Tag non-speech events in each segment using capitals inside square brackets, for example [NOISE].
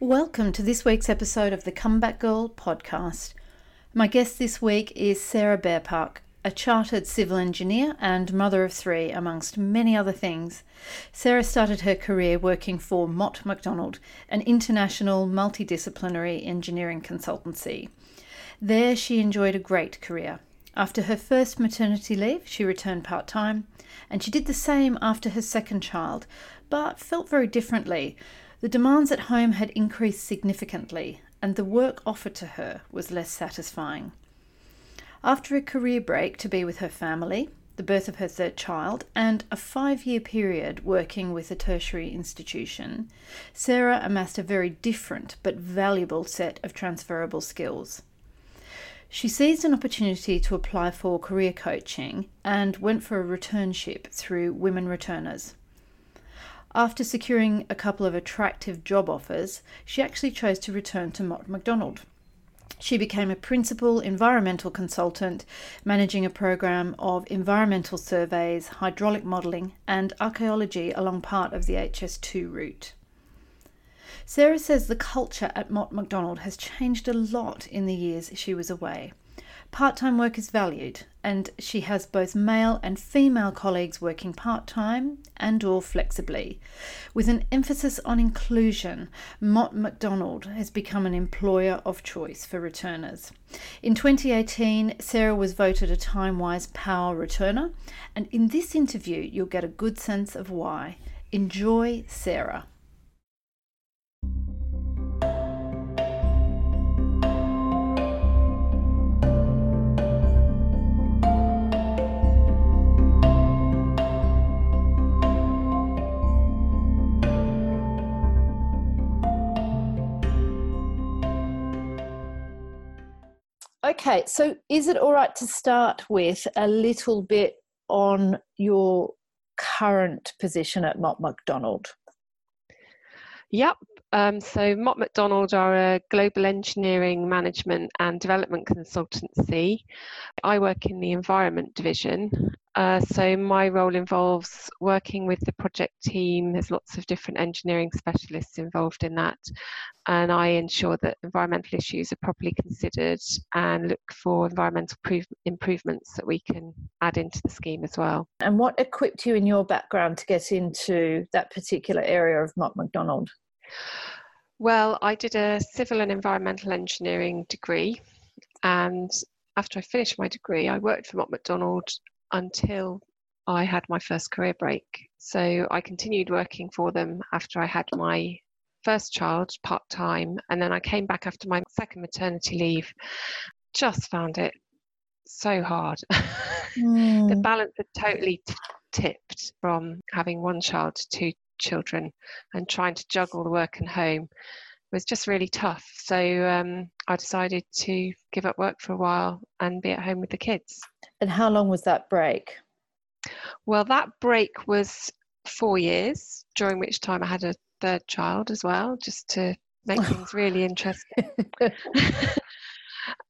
Welcome to this week's episode of the Comeback Girl podcast. My guest this week is Sarah Bearpark, a chartered civil engineer and mother of three, amongst many other things. Sarah started her career working for Mott MacDonald, an international multidisciplinary engineering consultancy. There, she enjoyed a great career. After her first maternity leave, she returned part time, and she did the same after her second child, but felt very differently. The demands at home had increased significantly, and the work offered to her was less satisfying. After a career break to be with her family, the birth of her third child, and a five year period working with a tertiary institution, Sarah amassed a very different but valuable set of transferable skills. She seized an opportunity to apply for career coaching and went for a returnship through Women Returners. After securing a couple of attractive job offers, she actually chose to return to Mott MacDonald. She became a principal environmental consultant, managing a program of environmental surveys, hydraulic modelling, and archaeology along part of the HS2 route. Sarah says the culture at Mott MacDonald has changed a lot in the years she was away. Part time work is valued, and she has both male and female colleagues working part time and or flexibly. With an emphasis on inclusion, Mott MacDonald has become an employer of choice for returners. In 2018, Sarah was voted a Timewise Power returner, and in this interview, you'll get a good sense of why. Enjoy Sarah. Okay, so is it all right to start with a little bit on your current position at Mott MacDonald? Yep. Um, so Mott MacDonald are a global engineering management and development consultancy. I work in the environment division uh, so my role involves working with the project team. There's lots of different engineering specialists involved in that, and I ensure that environmental issues are properly considered and look for environmental prov- improvements that we can add into the scheme as well. And what equipped you in your background to get into that particular area of Mott MacDonald? Well, I did a civil and environmental engineering degree, and after I finished my degree, I worked for Mott MacDonald until I had my first career break. So I continued working for them after I had my first child part time, and then I came back after my second maternity leave. Just found it so hard. Mm. [LAUGHS] the balance had totally t- tipped from having one child to two children and trying to juggle the work and home was just really tough. So um, I decided to give up work for a while and be at home with the kids. And how long was that break? Well, that break was four years, during which time I had a third child as well, just to make [LAUGHS] things really interesting. [LAUGHS]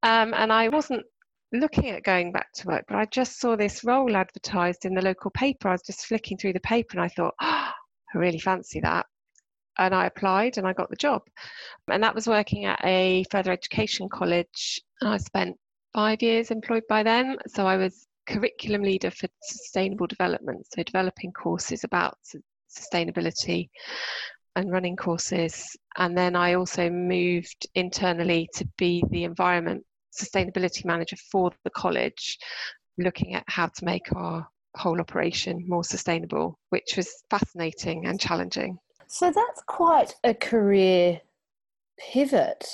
um, and I wasn't looking at going back to work, but I just saw this role advertised in the local paper. I was just flicking through the paper and I thought, oh, [GASPS] I really fancy that. And I applied and I got the job. And that was working at a further education college. And I spent five years employed by them. So I was curriculum leader for sustainable development, so developing courses about sustainability and running courses. And then I also moved internally to be the environment sustainability manager for the college, looking at how to make our whole operation more sustainable, which was fascinating and challenging. So that's quite a career pivot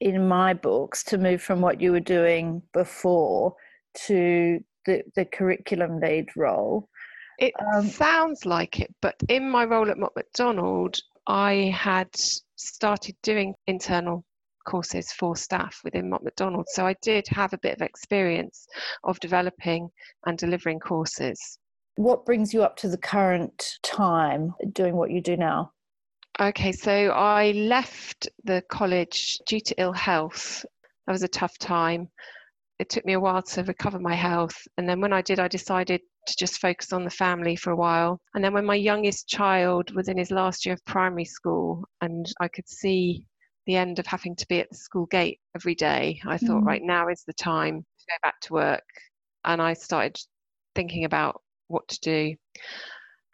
in my books to move from what you were doing before to the, the curriculum lead role. It um, sounds like it, but in my role at Mott MacDonald, I had started doing internal courses for staff within Mott MacDonald. So I did have a bit of experience of developing and delivering courses. What brings you up to the current time doing what you do now? Okay, so I left the college due to ill health. That was a tough time. It took me a while to recover my health. And then when I did, I decided to just focus on the family for a while. And then when my youngest child was in his last year of primary school and I could see the end of having to be at the school gate every day, I thought, mm. right now is the time to go back to work. And I started thinking about what to do.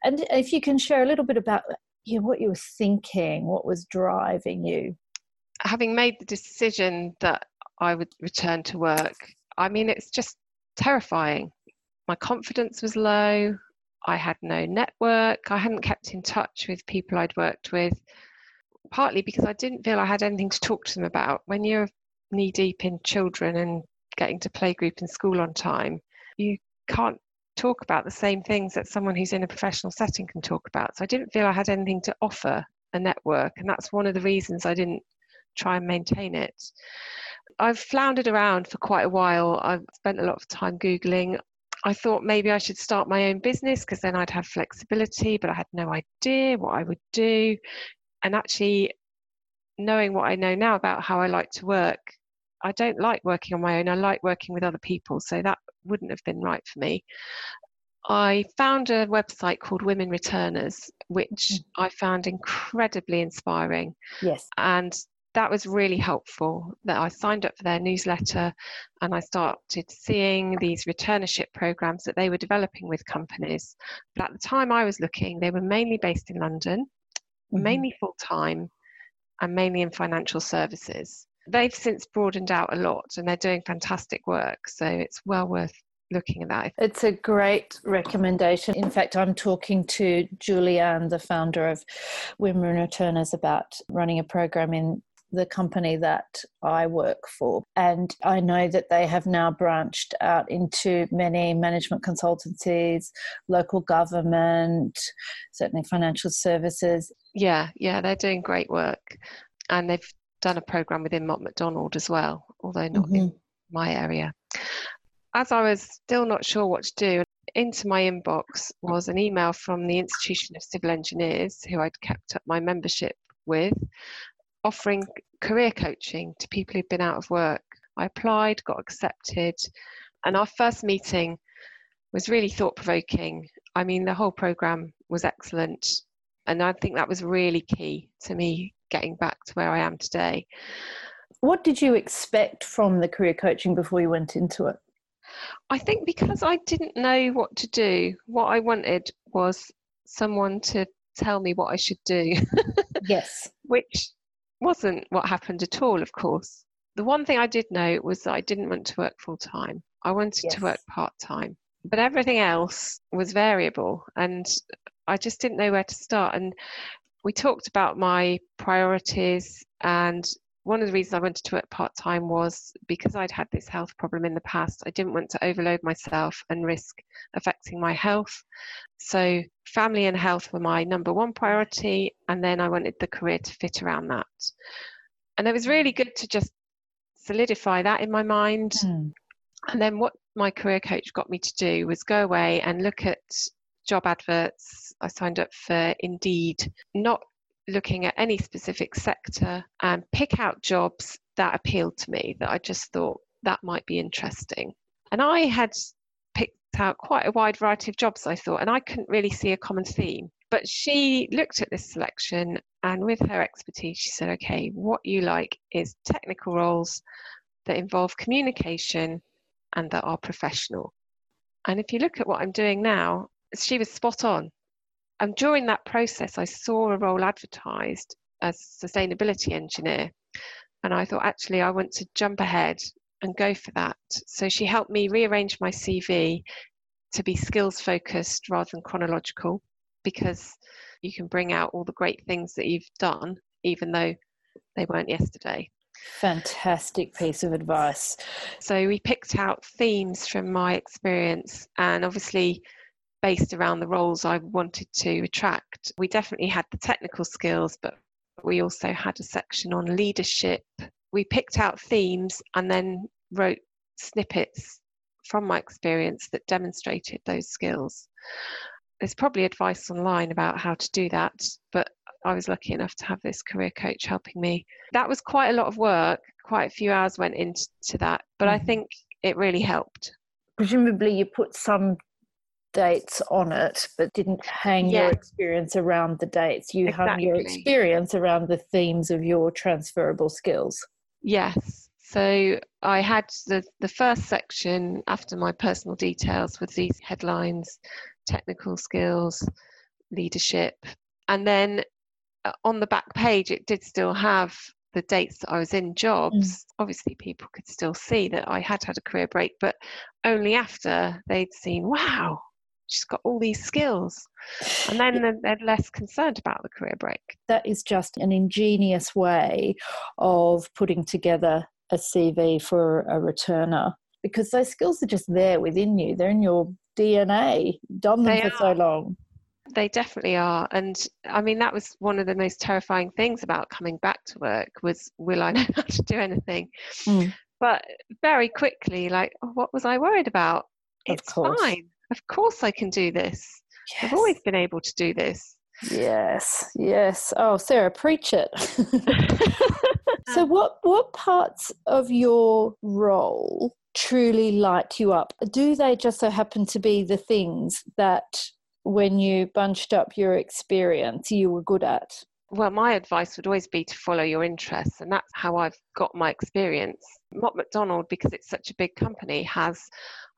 And if you can share a little bit about you know, what you were thinking, what was driving you? Having made the decision that I would return to work, I mean, it's just terrifying. My confidence was low. I had no network. I hadn't kept in touch with people I'd worked with, partly because I didn't feel I had anything to talk to them about. When you're knee deep in children and getting to playgroup in school on time, you can't talk about the same things that someone who's in a professional setting can talk about. So I didn't feel I had anything to offer a network, and that's one of the reasons I didn't try and maintain it. I've floundered around for quite a while. I've spent a lot of time Googling. I thought maybe I should start my own business because then I'd have flexibility, but I had no idea what I would do. And actually, knowing what I know now about how I like to work, I don't like working on my own. I like working with other people. So that wouldn't have been right for me. I found a website called Women Returners, which mm. I found incredibly inspiring. Yes. And that was really helpful that I signed up for their newsletter and I started seeing these returnership programs that they were developing with companies. But at the time I was looking, they were mainly based in London, mm-hmm. mainly full time, and mainly in financial services. They've since broadened out a lot and they're doing fantastic work. So it's well worth looking at that. It's a great recommendation. In fact, I'm talking to Julianne, the founder of Women Returners, about running a program in the company that I work for. And I know that they have now branched out into many management consultancies, local government, certainly financial services. Yeah, yeah, they're doing great work. And they've done a program within Mott MacDonald as well, although not mm-hmm. in my area. As I was still not sure what to do, into my inbox was an email from the Institution of Civil Engineers, who I'd kept up my membership with, offering career coaching to people who've been out of work. I applied, got accepted, and our first meeting was really thought provoking. I mean, the whole program was excellent, and I think that was really key to me getting back to where I am today. What did you expect from the career coaching before you went into it? I think because I didn't know what to do, what I wanted was someone to tell me what I should do. [LAUGHS] yes. Which wasn't what happened at all, of course. The one thing I did know was that I didn't want to work full time. I wanted yes. to work part time. But everything else was variable and I just didn't know where to start. And we talked about my priorities and one of the reasons I wanted to work part time was because I'd had this health problem in the past. I didn't want to overload myself and risk affecting my health. So, family and health were my number one priority. And then I wanted the career to fit around that. And it was really good to just solidify that in my mind. Mm. And then, what my career coach got me to do was go away and look at job adverts. I signed up for Indeed, not looking at any specific sector and pick out jobs that appealed to me that I just thought that might be interesting. And I had out quite a wide variety of jobs, I thought, and I couldn't really see a common theme. But she looked at this selection and with her expertise, she said, okay, what you like is technical roles that involve communication and that are professional. And if you look at what I'm doing now, she was spot on and during that process, I saw a role advertised as sustainability engineer. And I thought, actually, I want to jump ahead and go for that. So she helped me rearrange my CV to be skills focused rather than chronological because you can bring out all the great things that you've done, even though they weren't yesterday. Fantastic piece of advice. So we picked out themes from my experience, and obviously, based around the roles I wanted to attract. We definitely had the technical skills, but we also had a section on leadership. We picked out themes and then wrote snippets from my experience that demonstrated those skills. There's probably advice online about how to do that, but I was lucky enough to have this career coach helping me. That was quite a lot of work, quite a few hours went into that, but I mm-hmm. think it really helped. Presumably, you put some dates on it, but didn't hang Yeah. your experience around the dates. You hung your experience around the themes of your transferable skills. Yes. So I had the, the first section after my personal details with these headlines, technical skills, leadership. And then uh, on the back page, it did still have the dates that I was in jobs. Obviously, people could still see that I had had a career break, but only after they'd seen, wow, she's got all these skills. And then they're- they're less concerned about the career break. That is just an ingenious way of putting together a CV for a returner because those skills are just there within you. They're in your DNA, done them They for so long. They definitely are. And I mean, that was one of the most terrifying things about coming back to work was, will I [LAUGHS] know how to do anything? Mm. But very quickly, like, oh, what was I worried about? Of It's course. fine. Of course I can do this. I've always been able to do this. Yes, yes. Oh, Sarah, preach it. [LAUGHS] so, um, what what parts of your role truly light you up? Do they just so happen to be the things that, when you bunched up your experience, you were good at? Well, my advice would always be to follow your interests, and that's how I've got my experience. Mott MacDonald, because it's such a big company, has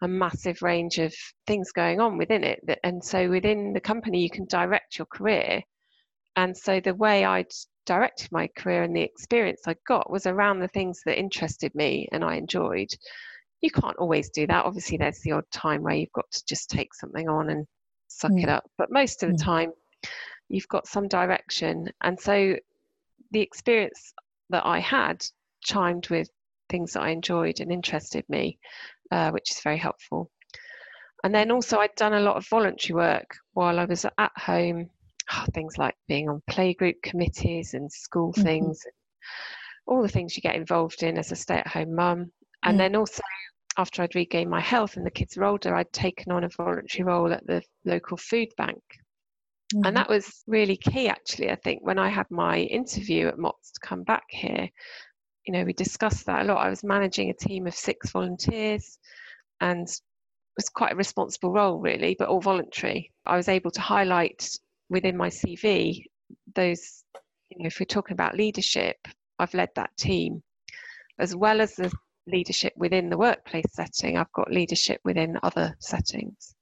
a massive range of things going on within it. And so within the company, you can direct your career. And so the way I'd directed my career and the experience I got was around the things that interested me and I enjoyed. You can't always do that. Obviously, there's the odd time where you've got to just take something on and suck Mm. it up. But most of the Mm. time, you've got some direction. And so the experience that I had chimed with things that I enjoyed and interested me, uh, which is very helpful. And then also, I'd done a lot of voluntary work while I was at home, things like being on playgroup committees and school Mhm. things, all the things you get involved in as a stay at home mum. And Mm. then also, after I'd regained my health and the kids were older, I'd taken on a voluntary role at the local food bank. Mhm. And that was really key, actually. I think when I had my interview at Mott's to come back here, you know, we discussed that a lot. I was managing a team of six volunteers and it was quite a responsible role, really, but all voluntary. I was able to highlight within my CV those, you know, if we're talking about leadership, I've led that team as well as the leadership within the workplace setting. I've got leadership within other settings.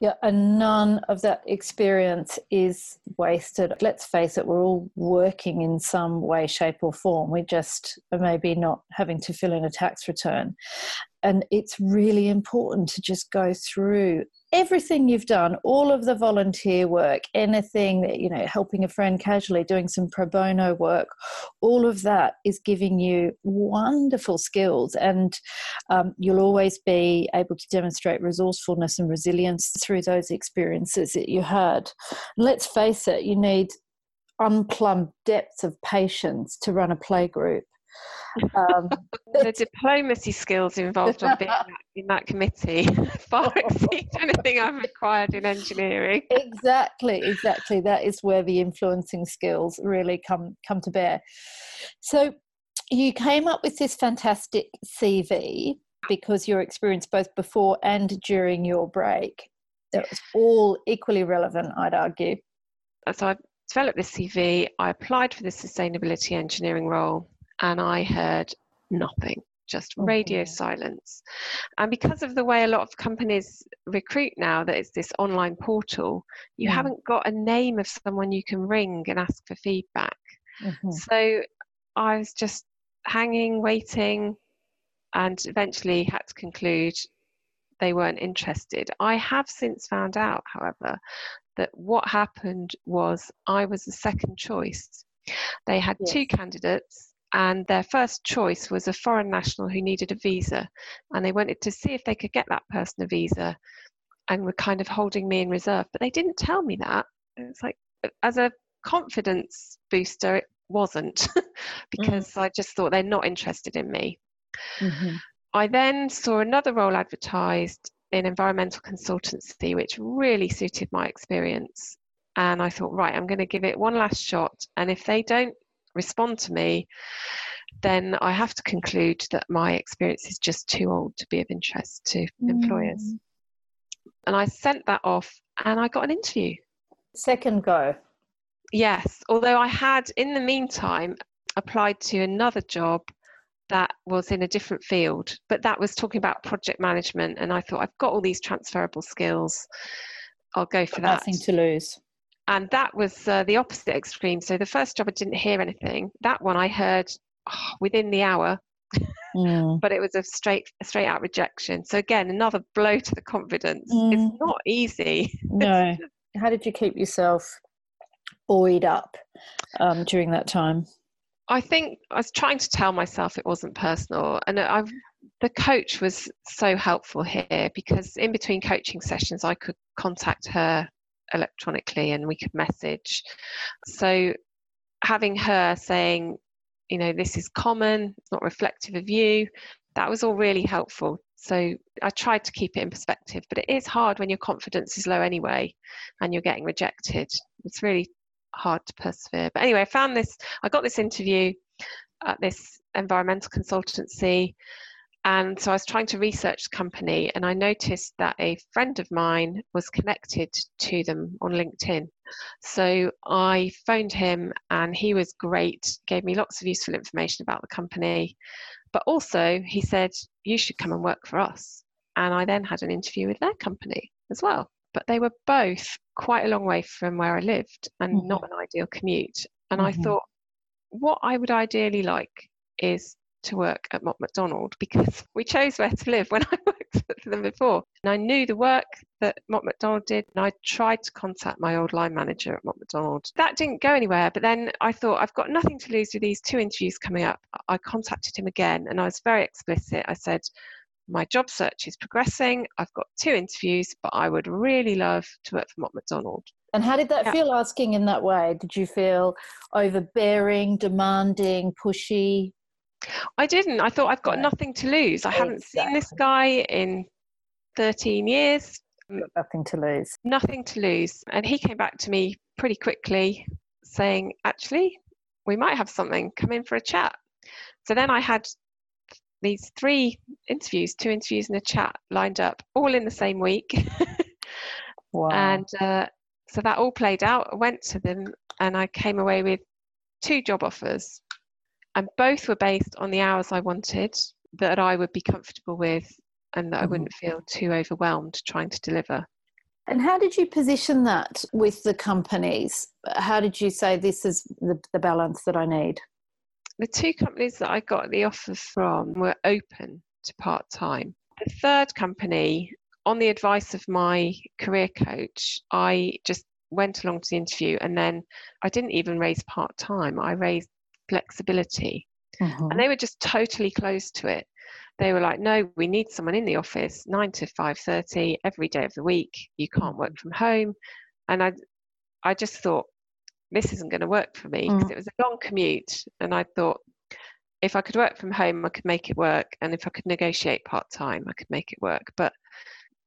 Yeah, and none of that experience is wasted. Let's face it, we're all working in some way, shape, or form. We're just maybe not having to fill in a tax return. And it's really important to just go through everything you've done, all of the volunteer work, anything that, you know, helping a friend casually, doing some pro bono work, all of that is giving you wonderful skills. And um, you'll always be able to demonstrate resourcefulness and resilience through those experiences that you had. Let's face it, you need unplumbed depths of patience to run a playgroup. Um, [LAUGHS] the diplomacy skills involved on being [LAUGHS] in that, committee [LAUGHS] far exceed anything I've required in engineering. exactly, exactly. That is where the influencing skills really come come to bear. So you came up with this fantastic CV because your experience both before and during your break that was all equally relevant, I'd argue. So I developed this CV. I applied for the sustainability engineering role, and I heard nothing. Just radio Mhm. silence. And because of the way a lot of companies recruit now, that it's this online portal, you Mm. haven't got a name of someone you can ring and ask for feedback. Mhm. So I was just hanging, waiting, and eventually had to conclude they weren't interested. I have since found out, however, that what happened was I was the second choice. They had two candidates, and their first choice was a foreign national who needed a visa, and they wanted to see if they could get that person a visa and were kind of holding me in reserve. But they didn't tell me that. It's like, as a confidence booster, it wasn't [LAUGHS] because I just thought they're not interested in me. Mhm. I then saw another role advertised in environmental consultancy, which really suited my experience. And I thought, right, I'm going to give it one last shot. And if they don't respond to me, then I have to conclude that my experience is just too old to be of interest to employers. Mm. And I sent that off and I got an interview. Second go. Yes, although I had in the meantime applied to another job that was in a different field, but that was talking about project management. And I thought, I've got all these transferable skills. I'll go for that. Nothing to lose. And that was uh, the opposite extreme. So the first job, I didn't hear anything. That one, I heard oh, within the hour, mm. [LAUGHS] but it was a straight, a straight out rejection. So again, another blow to the confidence. Mm. It's not easy. [LAUGHS] No. How did you keep yourself buoyed up um, during that time? I think I was trying to tell myself it wasn't personal, and I've the coach was so helpful here because in between coaching sessions, I could contact her electronically and we could message. So having her saying, you know, this is common, it's not reflective of you, that was all really helpful. So I tried to keep it in perspective, but it is hard when your confidence is low anyway and you're getting rejected. It's really hard to persevere. But anyway, I found this, I got this interview at this environmental consultancy. And so I was trying to research the company, and I noticed that a friend of mine was connected to them on LinkedIn. So I phoned him, and he was great, gave me lots of useful information about the company. But also, he said, You should come and work for us. And I then had an interview with their company as well but they were both quite a long way from where I lived and mm-hmm. not an ideal commute. And mm-hmm. I thought, what I would ideally like is to work at Mott MacDonald because [LAUGHS] we chose where to live when [LAUGHS] I worked for them before. And I knew the work that Mott MacDonald did, and I tried to contact my old line manager at Mott MacDonald. That didn't go anywhere, but then I thought, I've got nothing to lose with these two interviews coming up. I contacted him again and I was very explicit. I said, my job search is progressing. I've got two interviews, but I would really love to work for Mott MacDonald. And how did that yeah. feel asking in that way? Did you feel overbearing, demanding, pushy? I didn't. I thought I've got nothing to lose. I haven't seen this guy in 13 years. Nothing to lose. Nothing to lose. And he came back to me pretty quickly saying, actually, we might have something. Come in for a chat. So then I had these three interviews, two interviews and a chat lined up, all in the same week. [LAUGHS] wow. And uh, so that all played out. I went to them and I came away with two job offers. And both were based on the hours I wanted that I would be comfortable with and that mm-hmm. I wouldn't feel too overwhelmed trying to deliver. And how did you position that with the companies? How did you say this is the, the balance that I need? The two companies that I got the offer from were open to part time. The third company, on the advice of my career coach, I just went along to the interview and then I didn't even raise part time, I raised flexibility. Mm-hmm. And they were just totally closed to it. They were like, no, we need someone in the office, nine to five thirty every day of the week. You can't work from home. And I I just thought, this isn't going to work for me because mm. it was a long commute. And I thought, if I could work from home, I could make it work. And if I could negotiate part time, I could make it work. But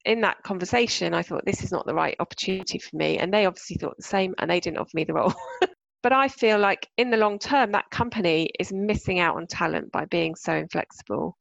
in that conversation, I thought, this is not the right opportunity for me. And they obviously thought the same, and they didn't offer me the role. [LAUGHS] but I feel like in the long term, that company is missing out on talent by being so inflexible.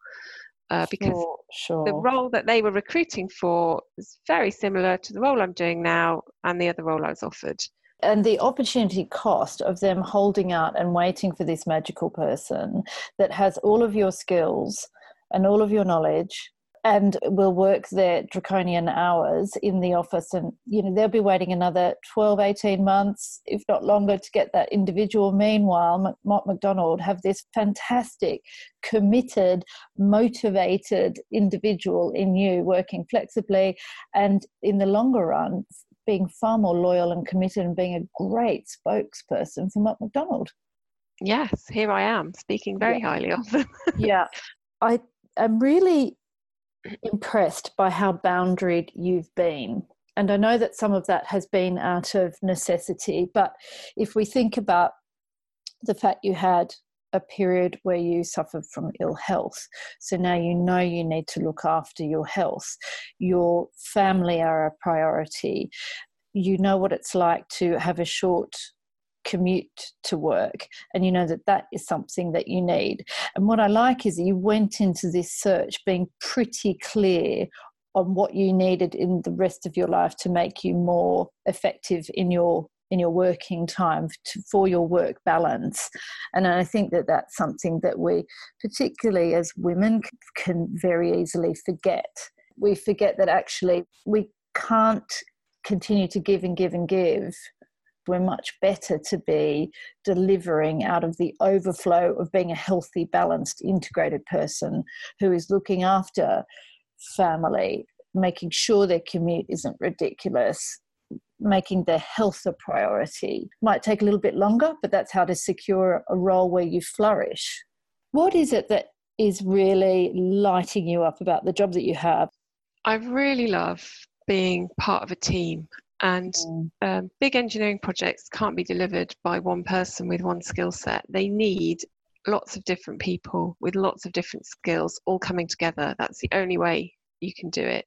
Uh, because sure, sure. the role that they were recruiting for is very similar to the role I'm doing now and the other role I was offered and the opportunity cost of them holding out and waiting for this magical person that has all of your skills and all of your knowledge and will work their draconian hours in the office and you know they'll be waiting another 12 18 months if not longer to get that individual meanwhile mott macdonald have this fantastic committed motivated individual in you working flexibly and in the longer run being far more loyal and committed and being a great spokesperson for Mott MacDonald. Yes, here I am speaking very yeah. highly of them. [LAUGHS] yeah, I am really impressed by how boundaried you've been. And I know that some of that has been out of necessity, but if we think about the fact you had a period where you suffered from ill health. So now you know you need to look after your health. Your family are a priority. You know what it's like to have a short commute to work and you know that that is something that you need. And what i like is that you went into this search being pretty clear on what you needed in the rest of your life to make you more effective in your in your working time to, for your work balance. And i think that that's something that we particularly as women can very easily forget. We forget that actually we can't continue to give and give and give we're much better to be delivering out of the overflow of being a healthy balanced integrated person who is looking after family making sure their commute isn't ridiculous making their health a priority. Might take a little bit longer, but that's how to secure a role where you flourish. What is it that is really lighting you up about the job that you have? I really love being part of a team. And mm. um, big engineering projects can't be delivered by one person with one skill set. They need lots of different people with lots of different skills all coming together. That's the only way you can do it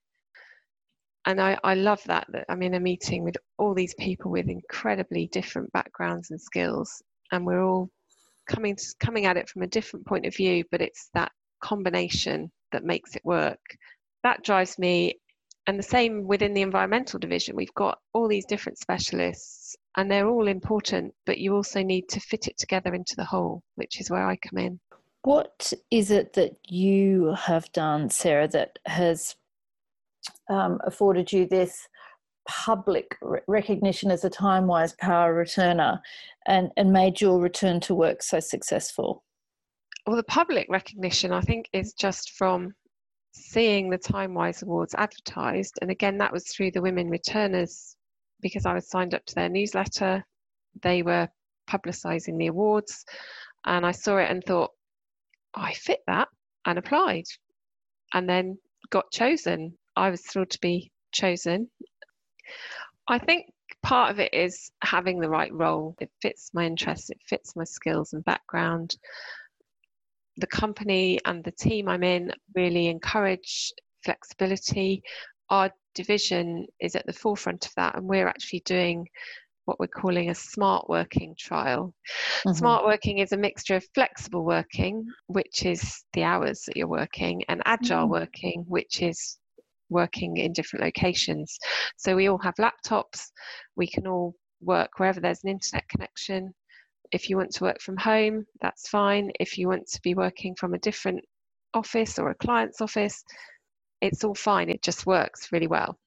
and I, I love that that I'm in a meeting with all these people with incredibly different backgrounds and skills, and we're all coming to, coming at it from a different point of view, but it's that combination that makes it work. That drives me. And the same within the environmental division, we've got all these different specialists, and they're all important, but you also need to fit it together into the whole, which is where I come in. What is it that you have done, Sarah, that has um, afforded you this public recognition as a Timewise power returner and, and made your return to work so successful? Well, the public recognition, I think, is just from seeing the Timewise Awards advertised. And again, that was through the Women Returners because I was signed up to their newsletter. They were publicising the awards. And I saw it and thought, oh, I fit that and applied. And then got chosen I was thrilled to be chosen. I think part of it is having the right role. It fits my interests, it fits my skills and background. The company and the team I'm in really encourage flexibility. Our division is at the forefront of that, and we're actually doing what we're calling a smart working trial. Mm-hmm. Smart working is a mixture of flexible working, which is the hours that you're working, and agile mm-hmm. working, which is working in different locations. So we all have laptops, we can all work wherever there's an internet connection. If you want to work from home, that's fine. If you want to be working from a different office or a client's office, it's all fine. It just works really well.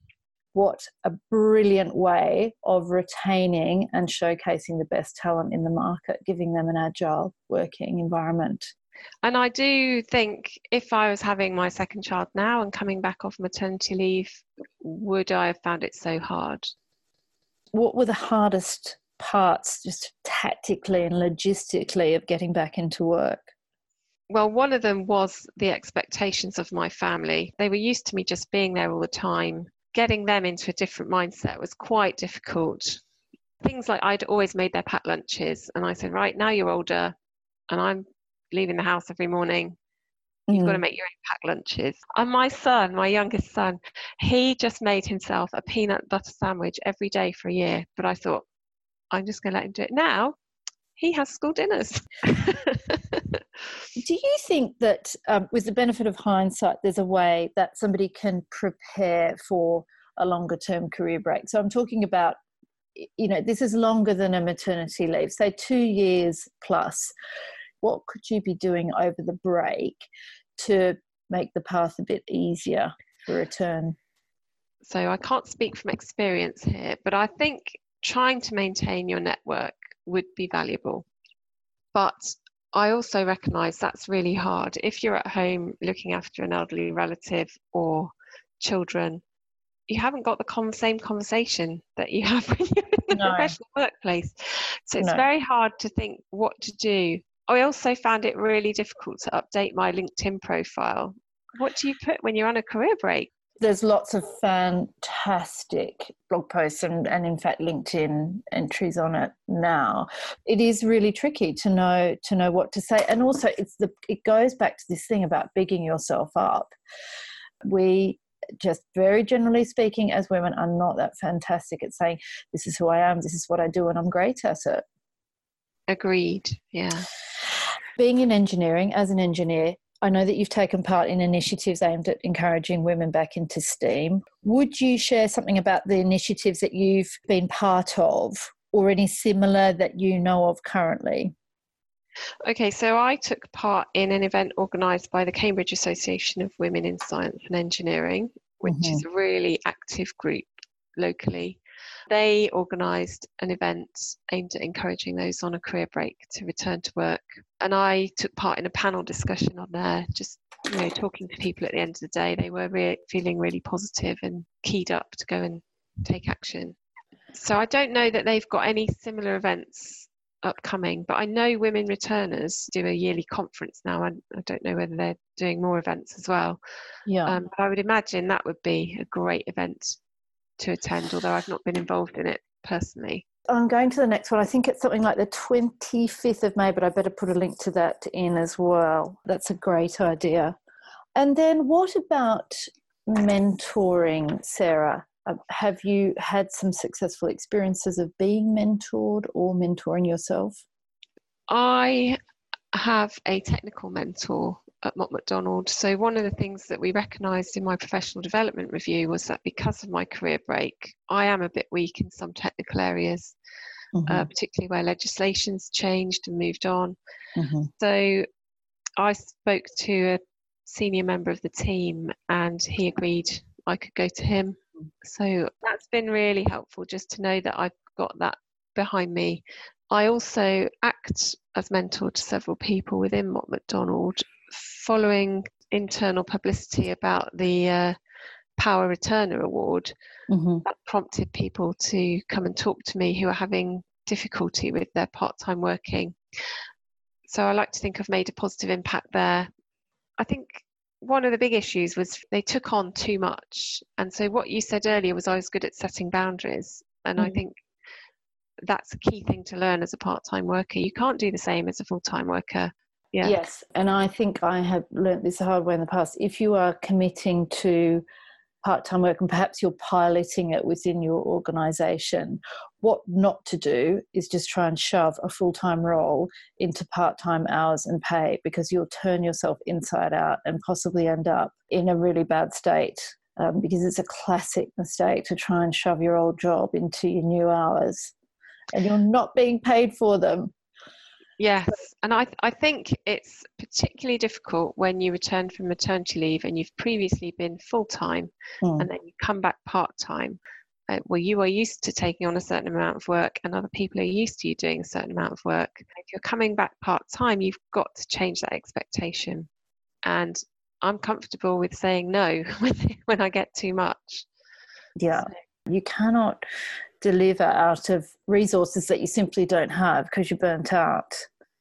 What a brilliant way of retaining and showcasing the best talent in the market, giving them an agile working environment. And I do think if I was having my second child now and coming back off maternity leave, would I have found it so hard? What were the hardest parts, just tactically and logistically, of getting back into work? Well, one of them was the expectations of my family. They were used to me just being there all the time. Getting them into a different mindset was quite difficult. Things like I'd always made their packed lunches, and I said, Right, now you're older, and I'm leaving the house every morning. You've mm. got to make your own packed lunches. And my son, my youngest son, he just made himself a peanut butter sandwich every day for a year. But I thought, I'm just going to let him do it now. He has school dinners. do you think that, um, with the benefit of hindsight, there's a way that somebody can prepare for a longer term career break? So I'm talking about you know this is longer than a maternity leave say two years plus what could you be doing over the break to make the path a bit easier for return? So I can't speak from experience here, but I think trying to maintain your network would be valuable. But I also recognize that's really hard. If you're at home looking after an elderly relative or children, you haven't got the same conversation that you [LAUGHS] have when you're in the no. professional workplace. So it's no. very hard to think what to do I also found it really difficult to update my LinkedIn profile. What do you put when you're on a career break? There's lots of fantastic blog posts and, and in fact LinkedIn entries on it now. It is really tricky to know to know what to say. And also it's the it goes back to this thing about bigging yourself up. We just very generally speaking, as women, are not that fantastic at saying, This is who I am, this is what I do, and I'm great at it. Agreed. Yeah. Being in engineering, as an engineer, I know that you've taken part in initiatives aimed at encouraging women back into STEAM. Would you share something about the initiatives that you've been part of or any similar that you know of currently? Okay, so I took part in an event organised by the Cambridge Association of Women in Science and Engineering, which mm-hmm. is a really active group locally. They organised an event aimed at encouraging those on a career break to return to work. And I took part in a panel discussion on there, just you know, talking to people at the end of the day. They were re- feeling really positive and keyed up to go and take action. So I don't know that they've got any similar events upcoming, but I know Women Returners do a yearly conference now, and I don't know whether they're doing more events as well. Yeah. Um, but I would imagine that would be a great event to attend, although I've not been involved in it personally. I'm going to the next one. I think it's something like the 25th of May, but I better put a link to that in as well. That's a great idea. And then what about mentoring, Sarah? Uh, have you had some successful experiences of being mentored or mentoring yourself? I have a technical mentor at Mott MacDonald. So, one of the things that we recognised in my professional development review was that because of my career break, I am a bit weak in some technical areas, uh, mm-hmm. uh, particularly where legislation's changed and moved on. Mm-hmm. So, I spoke to a senior member of the team and he agreed I could go to him. So, that's been really helpful just to know that I've got that behind me. I also act as mentor to several people within Mott MacDonald following internal publicity about the uh, Power Returner Award, mm-hmm. that prompted people to come and talk to me who are having difficulty with their part time working. So I like to think I've made a positive impact there. I think one of the big issues was they took on too much. And so what you said earlier was I was good at setting boundaries. And mm. I think that's a key thing to learn as a part time worker. You can't do the same as a full time worker. Yeah. Yes, and I think I have learnt this the hard way in the past. If you are committing to part time work and perhaps you're piloting it within your organization, what not to do is just try and shove a full time role into part time hours and pay because you'll turn yourself inside out and possibly end up in a really bad state. Um, because it's a classic mistake to try and shove your old job into your new hours and you're not being paid for them. Yes, and I, I think it's particularly difficult when you return from maternity leave and you've previously been full time mm. and then you come back part time. Uh, well, you are used to taking on a certain amount of work, and other people are used to you doing a certain amount of work. If you're coming back part time, you've got to change that expectation. And I'm comfortable with saying no [LAUGHS] when I get too much. Yeah. So. You cannot deliver out of resources that you simply don't have because you're burnt out.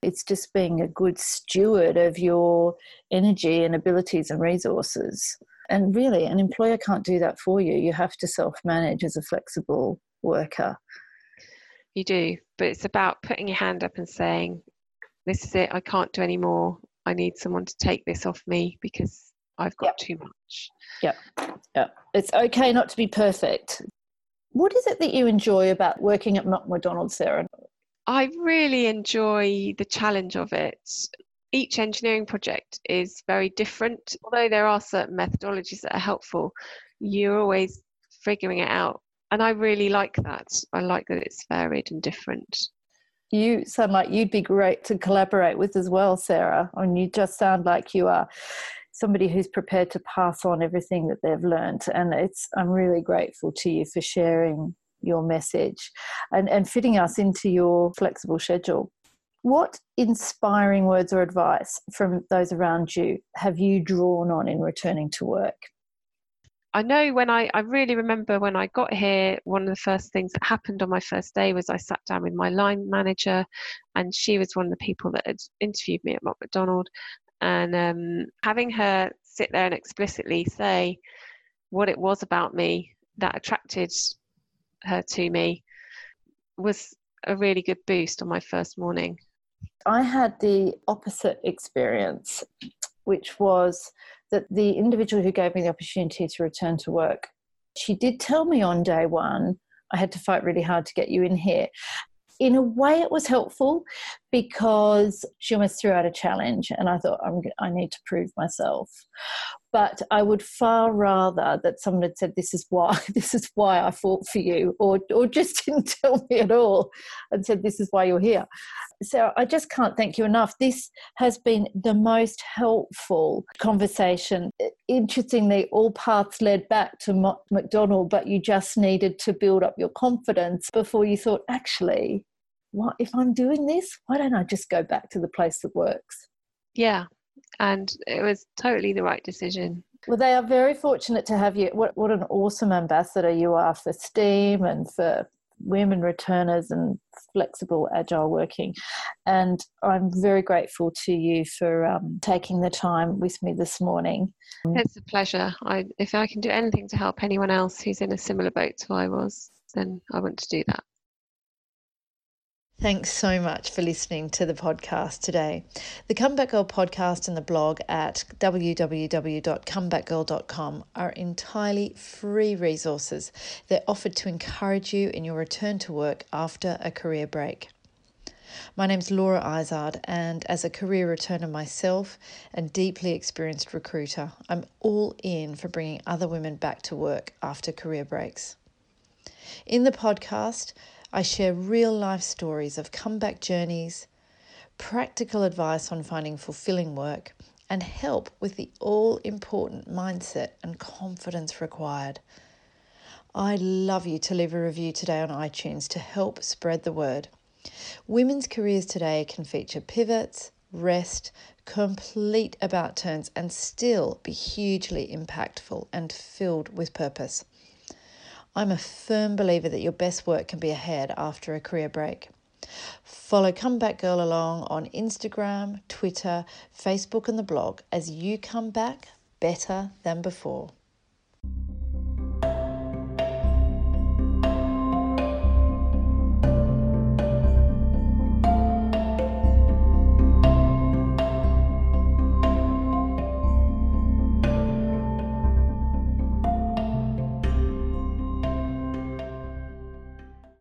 It's just being a good steward of your energy and abilities and resources. And really, an employer can't do that for you. You have to self manage as a flexible worker. You do, but it's about putting your hand up and saying, This is it, I can't do any more. I need someone to take this off me because I've got yep. too much. Yeah, yeah. It's okay not to be perfect. What is it that you enjoy about working at Mott MacDonald, Sarah? I really enjoy the challenge of it. Each engineering project is very different. Although there are certain methodologies that are helpful, you're always figuring it out. And I really like that. I like that it's varied and different. You sound like you'd be great to collaborate with as well, Sarah. And you just sound like you are somebody who's prepared to pass on everything that they've learned. And it's I'm really grateful to you for sharing your message and, and fitting us into your flexible schedule. What inspiring words or advice from those around you have you drawn on in returning to work? I know when I, I really remember when I got here, one of the first things that happened on my first day was I sat down with my line manager, and she was one of the people that had interviewed me at Mott MacDonald. And um, having her sit there and explicitly say what it was about me that attracted her to me was a really good boost on my first morning. I had the opposite experience, which was that the individual who gave me the opportunity to return to work, she did tell me on day one, I had to fight really hard to get you in here. In a way, it was helpful because she almost threw out a challenge, and I thought, I need to prove myself. But I would far rather that someone had said, "This is why. [LAUGHS] This is why I fought for you," or or just [LAUGHS] didn't tell me at all and said, "This is why you're here." So I just can't thank you enough. This has been the most helpful conversation. Interestingly, all paths led back to MacDonald, but you just needed to build up your confidence before you thought, actually, what if I'm doing this? Why don't I just go back to the place that works? Yeah, and it was totally the right decision. Well, they are very fortunate to have you. What, what an awesome ambassador you are for STEAM and for women returners and flexible agile working and i'm very grateful to you for um, taking the time with me this morning it's a pleasure I, if i can do anything to help anyone else who's in a similar boat to i was then i want to do that Thanks so much for listening to the podcast today. The Comeback Girl podcast and the blog at www.comebackgirl.com are entirely free resources. They're offered to encourage you in your return to work after a career break. My name's Laura Izard, and as a career returner myself and deeply experienced recruiter, I'm all in for bringing other women back to work after career breaks. In the podcast, I share real life stories of comeback journeys, practical advice on finding fulfilling work, and help with the all important mindset and confidence required. I'd love you to leave a review today on iTunes to help spread the word. Women's careers today can feature pivots, rest, complete about turns, and still be hugely impactful and filled with purpose. I'm a firm believer that your best work can be ahead after a career break. Follow Comeback Girl along on Instagram, Twitter, Facebook, and the blog as you come back better than before.